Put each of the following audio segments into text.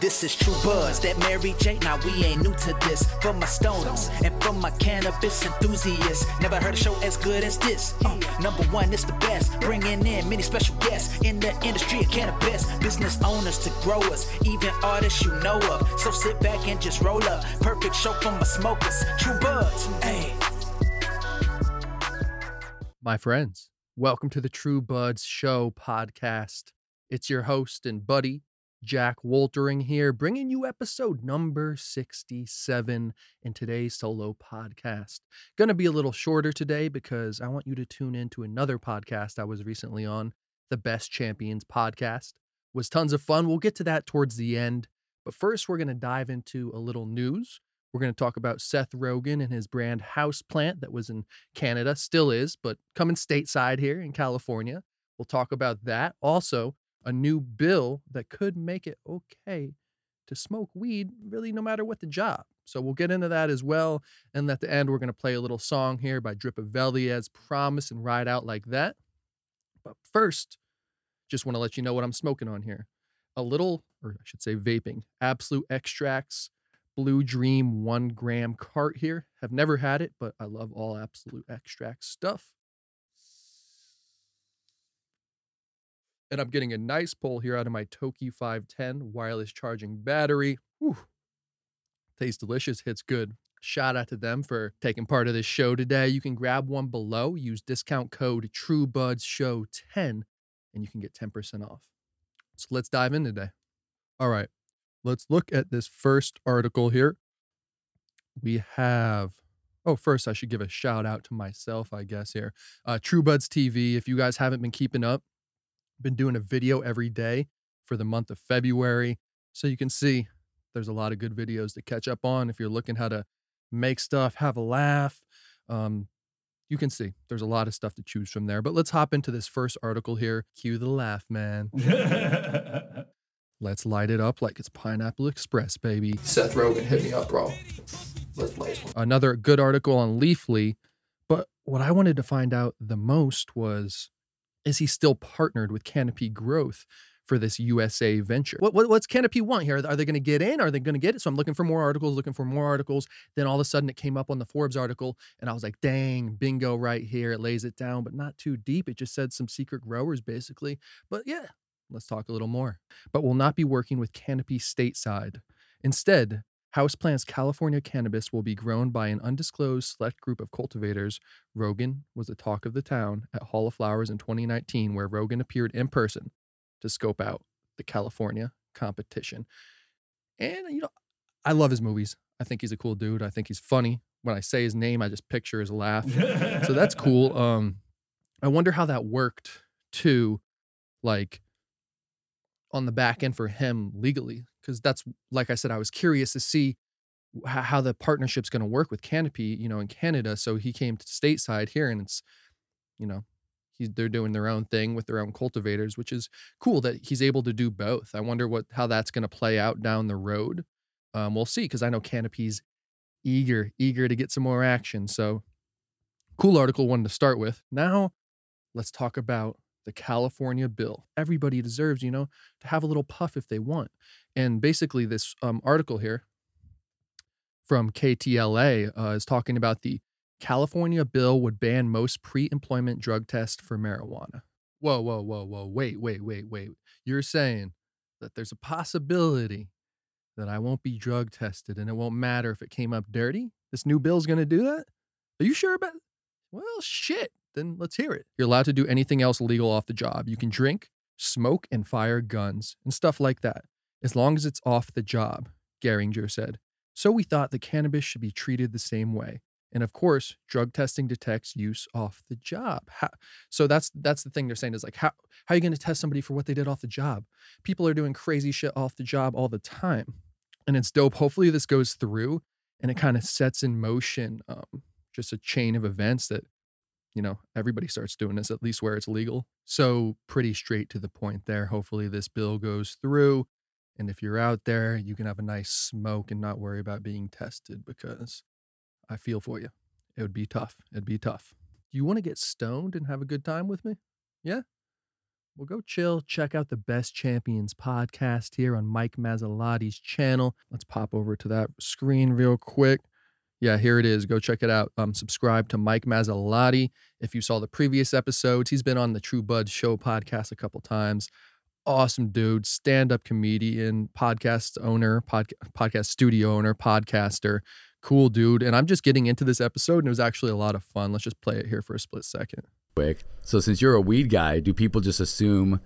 This is True Buds, that Mary J. Now we ain't new to this. For my stoners and for my cannabis enthusiasts, never heard a show as good as this. Uh, number one, it's the best. Bringing in many special guests in the industry of cannabis. Business owners to growers, even artists you know of. So sit back and just roll up. Perfect show for my smokers. True Buds, hey. My friends, welcome to the True Buds Show podcast. It's your host and buddy, Jack Woltering here, bringing you episode number 67 in today's solo podcast. Going to be a little shorter today because I want you to tune in to another podcast I was recently on, the Best Champions podcast. Was tons of fun. We'll get to that towards the end. But first, we're going to dive into a little news. We're going to talk about Seth Rogen and his brand Houseplant that was in Canada, still is, but coming stateside here in California. We'll talk about that. Also, a new bill that could make it okay to smoke weed really no matter what the job. So we'll get into that as well. And at the end, we're going to play a little song here by Dripavelli as Promise and ride out like that. But first, just want to let you know what I'm smoking on here. A little, or I should say vaping, Absolute Extracts Blue Dream one gram cart here. Have never had it, but I love all Absolute Extract stuff. And I'm getting a nice pull here out of my Toki 510 wireless charging battery. Whew. Tastes delicious, hits good. Shout out to them for taking part of this show today. You can grab one below, use discount code TrueBudsShow10, and you can get 10% off. So let's dive in today. All right, let's look at this first article here. We have Oh, first, I should give a shout out to myself, I guess, here. Uh, True Buds TV. If you guys haven't been keeping up, been doing a video every day for the month of February. So you can see there's a lot of good videos to catch up on if you're looking how to make stuff, have a laugh. Um, you can see there's a lot of stuff to choose from there. But let's hop into this first article here. Cue the laugh, man. let's light it up like it's Pineapple Express, baby. Seth Rogen, hit me up, bro. Let's play Another good article on Leafly. But what I wanted to find out the most was is he still partnered with Canopy Growth for this USA venture? What, what what's Canopy want here? Are they going to get in? Are they going to get it? So I'm looking for more articles, looking for more articles. Then all of a sudden it came up on the Forbes article, and I was like, dang, bingo right here. It lays it down, but not too deep. It just said some secret growers basically. But yeah, let's talk a little more. But we'll not be working with Canopy stateside. Instead, Houseplant's California cannabis will be grown by an undisclosed select group of cultivators. Rogen was the talk of the town at Hall of Flowers in 2019, where Rogen appeared in person to scope out the California competition. And, you know, I love his movies. I think he's a cool dude. I think he's funny. When I say his name, I just picture his laugh. so that's cool. Um, I wonder how that worked too, like on the back end for him legally because that's like I said, I was curious to see how, the partnership's going to work with Canopy, you know, in Canada. So he came to stateside here, and it's, you know, he's they're doing their own thing with their own cultivators, which is cool that he's able to do both. I wonder what how that's going to play out down the road. Um, we'll see because I know Canopy's eager eager to get some more action. So cool article one to start with. Now let's talk about the California bill. Everybody deserves, you know, to have a little puff if they want. And basically, this um, article here from KTLA uh, is talking about the California bill would ban most pre employment drug tests for marijuana. Whoa, whoa, whoa, whoa. Wait, wait, wait, wait. You're saying that there's a possibility that I won't be drug tested and it won't matter if it came up dirty? This new bill's going to do that? Are you sure about? Well, shit then let's hear it. You're allowed to do anything else legal off the job. You can drink, smoke, and fire guns and stuff like that, as long as it's off the job, Gieringer said. So we thought the cannabis should be treated the same way. And of course, drug testing detects use off the job. How, so that's that's the thing they're saying is like how how are you going to test somebody for what they did off the job? People are doing crazy shit off the job all the time, and it's dope. Hopefully, this goes through and it kind of sets in motion um, just a chain of events that you know, everybody starts doing this, at least where it's legal. So, pretty straight to the point there. Hopefully, this bill goes through. And if you're out there, you can have a nice smoke and not worry about being tested because I feel for you. It would be tough. It'd be tough. You want to get stoned and have a good time with me? Yeah? well, go chill. Check out the Best Champions podcast here on Mike Mazzolati's channel. Let's pop over to that screen real quick. Yeah, here it is. Go check it out. Um, subscribe to Mike Mazzolati. If you saw the previous episodes, he's been on the True Bud Show podcast a couple times. Awesome dude, stand up comedian, podcast owner, pod, podcast studio owner, podcaster. Cool dude. And I'm just getting into this episode, and it was actually a lot of fun. Let's just play it here for a split second. Quick. So, since you're a weed guy, do people just assume,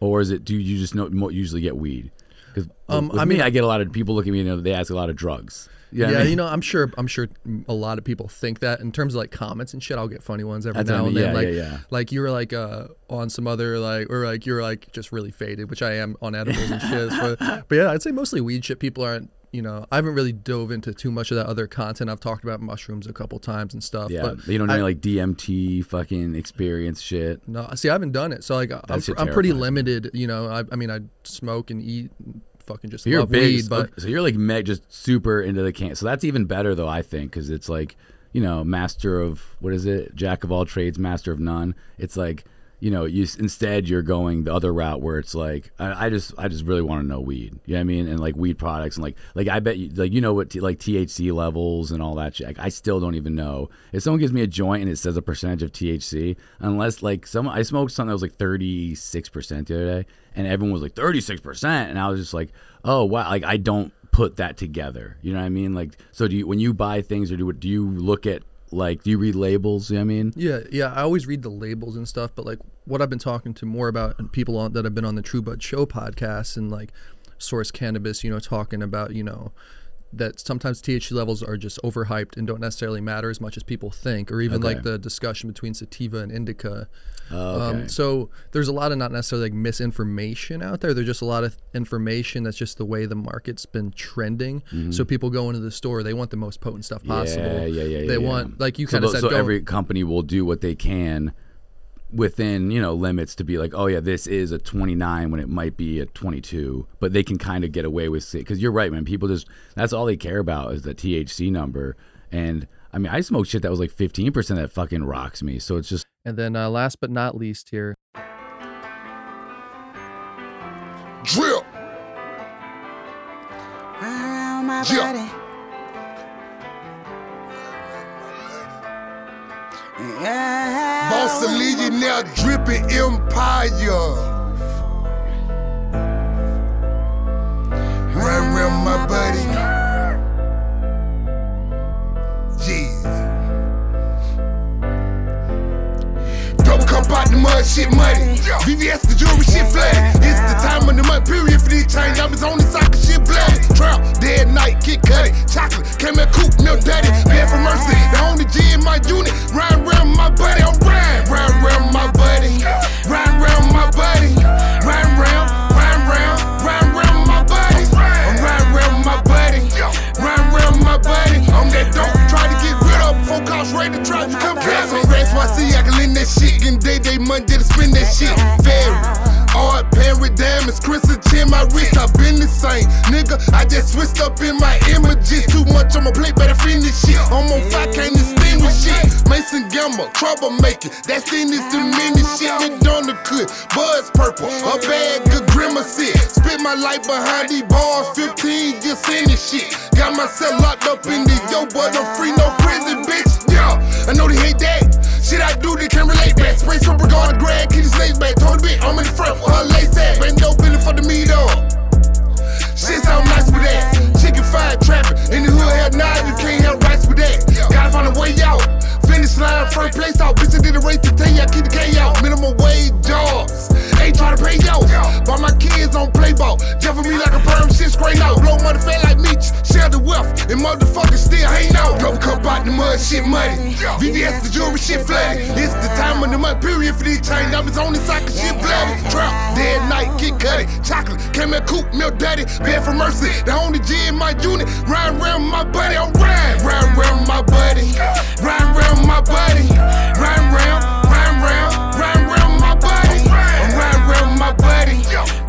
or is it do you just know usually get weed? Because Um, I me, mean- I get a lot of people look at me and they ask a lot of drugs. Yeah, I mean? you know, I'm sure. I'm sure a lot of people think that in terms of like comments and shit. I'll get funny ones every That's what I now and then. Yeah, like, yeah, yeah. like you were like uh on some other like or like you're like just really faded, which I am on edibles and shit. But but yeah, I'd say mostly weed shit. People aren't. You know, I haven't really dove into too much of that other content. I've talked about mushrooms a couple times and stuff. yeah, but you don't know I- any like DMT fucking experience shit. No, see, I haven't done it, so like I'm, I'm pretty limited. You know, I, I mean, I smoke and eat, and fucking just So you're love big, weed, but so you're like me, just super into the can. So that's even better though, I think, because it's like you know, master of what is it? Jack of all trades, master of none. It's like you know, you instead you're going the other route where it's like I, I just I just really want to know weed. You know what I mean? And like weed products and like like I bet you like you know what t- like THC levels and all that shit. Like, I still don't even know. If someone gives me a joint and it says a percentage of THC, unless like some I smoked something that was like 36 percent the other day, and everyone was like 36 percent, and I was just like, oh wow, like I don't put that together. You know what I mean? Like so do you when you buy things or do do you look at like do you read labels? You know I mean? Yeah, yeah. I always read the labels and stuff, but like what I've been talking to more about and people on, that have been on the True Bud Show podcast and like Source Cannabis, you know, talking about, you know, that sometimes THC levels are just overhyped and don't necessarily matter as much as people think, or even like the discussion between sativa and indica. Oh, okay. Um, so there's a lot of not necessarily like misinformation out there. There's just a lot of information that's just the way the market's been trending. So people go into the store, they want the most potent stuff possible. Mm-hmm. Yeah, yeah, yeah. They yeah. want like you So kind of said. So every company will do what they can within you know limits to be like, oh yeah, this is a 29 when it might be a 22, but they can kind of get away with it because you're right, man. People just that's all they care about is the THC number, and I mean, I smoke shit that was like 15 percent that fucking rocks me. So it's just And then uh, last but not least here, Drip. around my Yeah. body. Millionaire dripping empire. Run around my buddy. Yeah. Double cup out the mud, shit muddy. VVS the jewelry, shit flooded. It's the time of the month period for these chain numbers on the soccer, shit bloody. Trap, dead night, get cutty. Chocolate, came in coupe, milk daddy. Bed for mercy, the only G in my unit. Ride around my buddy, that shit. Getting day day Monday to spend that shit. Very. Art pan with diamonds, Christian chin, my wrist, i been the same. Nigga, I just switched up in my images. Too much on my plate, better finish shit. I'm on fire, can't distinguish shit. Mason Gamble, troublemaking. That scene is mini shit. McDonald could. Buzz purple, a bag of grimace. Spit my life behind these bars, 15 just in this shit. Got myself locked up in the yo, but I'm free, no prison, bitch. Yeah, I know they hate that. Shit I do, they can relate back. Spray some regard to grab, keep the snakes back. Told the bitch, I'm in the front with her lace at. Bend over, for the meat up. Shit sound nice with that. Chicken fried trapping. In the hood, hell nah, you can't have rights with that. Gotta find a way out. Finish line, first place out. Bitch, I did a race to tell ya, keep the K out. Minimum wage jobs. Ain't trying to pay yo. Buy my kids on play ball. Jeff me like a perm, shit straight out. Blow money fat like Meech. Share the wealth. And motherfuckers still hang out. Double cup out the mud, shit muddy. VVS the jewelry, shit flooded. It's the time of the month period for these chain numbers on the soccer, shit bloody. Trap, dead night, get cutty. Chocolate, came in coupe, milk daddy. Bed for mercy. The only G in my unit. Ride around my buddy, I'm riding. Ride around my buddy. Ride around my my body. Round round, round round, round round my buddy. I'm round round my body.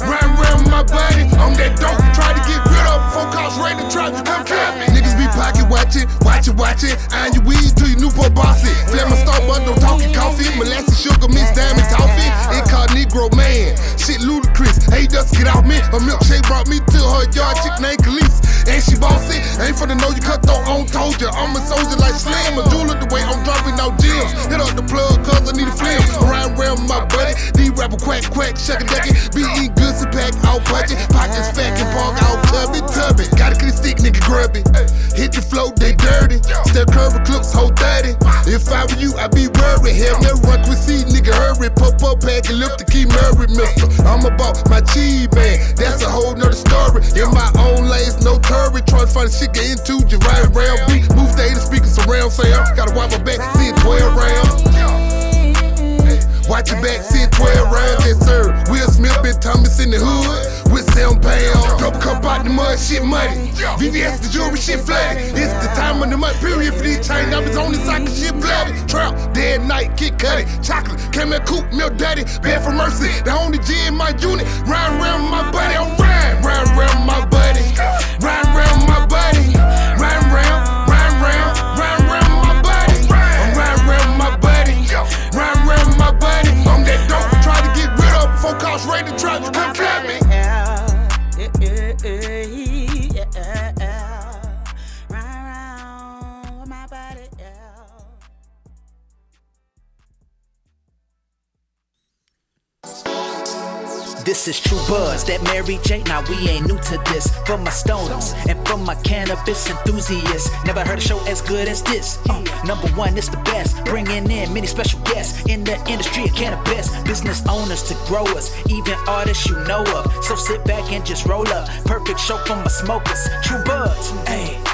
Round round my buddy. I'm that dope, try to get rid of. Phone calls, ready to try to come kill me. Niggas be pocket watching, watching, watching. watch. Iron your weed till you Newport bossy. Flare my star but don't talking coffee. Molasses, sugar, mixed diamond toffee. It called Negro man. Shit ludicrous. Hey, dust, get off me. A milkshake brought me to her yard. Chick named Khalees. And she bossy, ain't for the know you cut though on told you. I'm a soldier like Slim, a jeweler the way I'm dropping out gems. Hit up the plug, cause I need a flim. Around around my buddy, D rapper quack quack, shuck a ducky. Be eating good, so pack out budget. Pockets fat, can park out tubby tubby. Gotta get a stick, nigga grubby. Hit the float, they dirty. Step curve, clips, hold 30. If I were you, I'd be worried. Hell, never run quick seat, nigga, hurry. Pop up, pack and lift the key, Murray, mister. I'm about my cheese, man. That's a whole nother story. In my own curry. Trying to find shit, get into you, right around beat. Move the 80 speakers surround sound. Gotta wipe my back, see it 12 rounds. Watch your back, sit 12 rounds, yes sir. Will Smith been Thomas in the hood with seven pounds. Double cup out the mud, shit muddy. VVS the jewelry, shit flooded. It's the time of the month period for these chain numbers on this socket, shit bloody. Trap, dead night, get cutty. Chocolate, caramel coupe, milk daddy. Bad for mercy, the only G in my unit. Ride around my buddy, I'm riding. Around with my buddy. Ride around that Mary J. Now we ain't new to this. For my stoners and for my cannabis enthusiasts, never heard a show as good as this. Uh, number one, it's the best. Bringing in many special guests in the industry of cannabis. Business owners to growers, even artists you know of. So sit back and just roll up. Perfect show for my smokers. True buds. hey.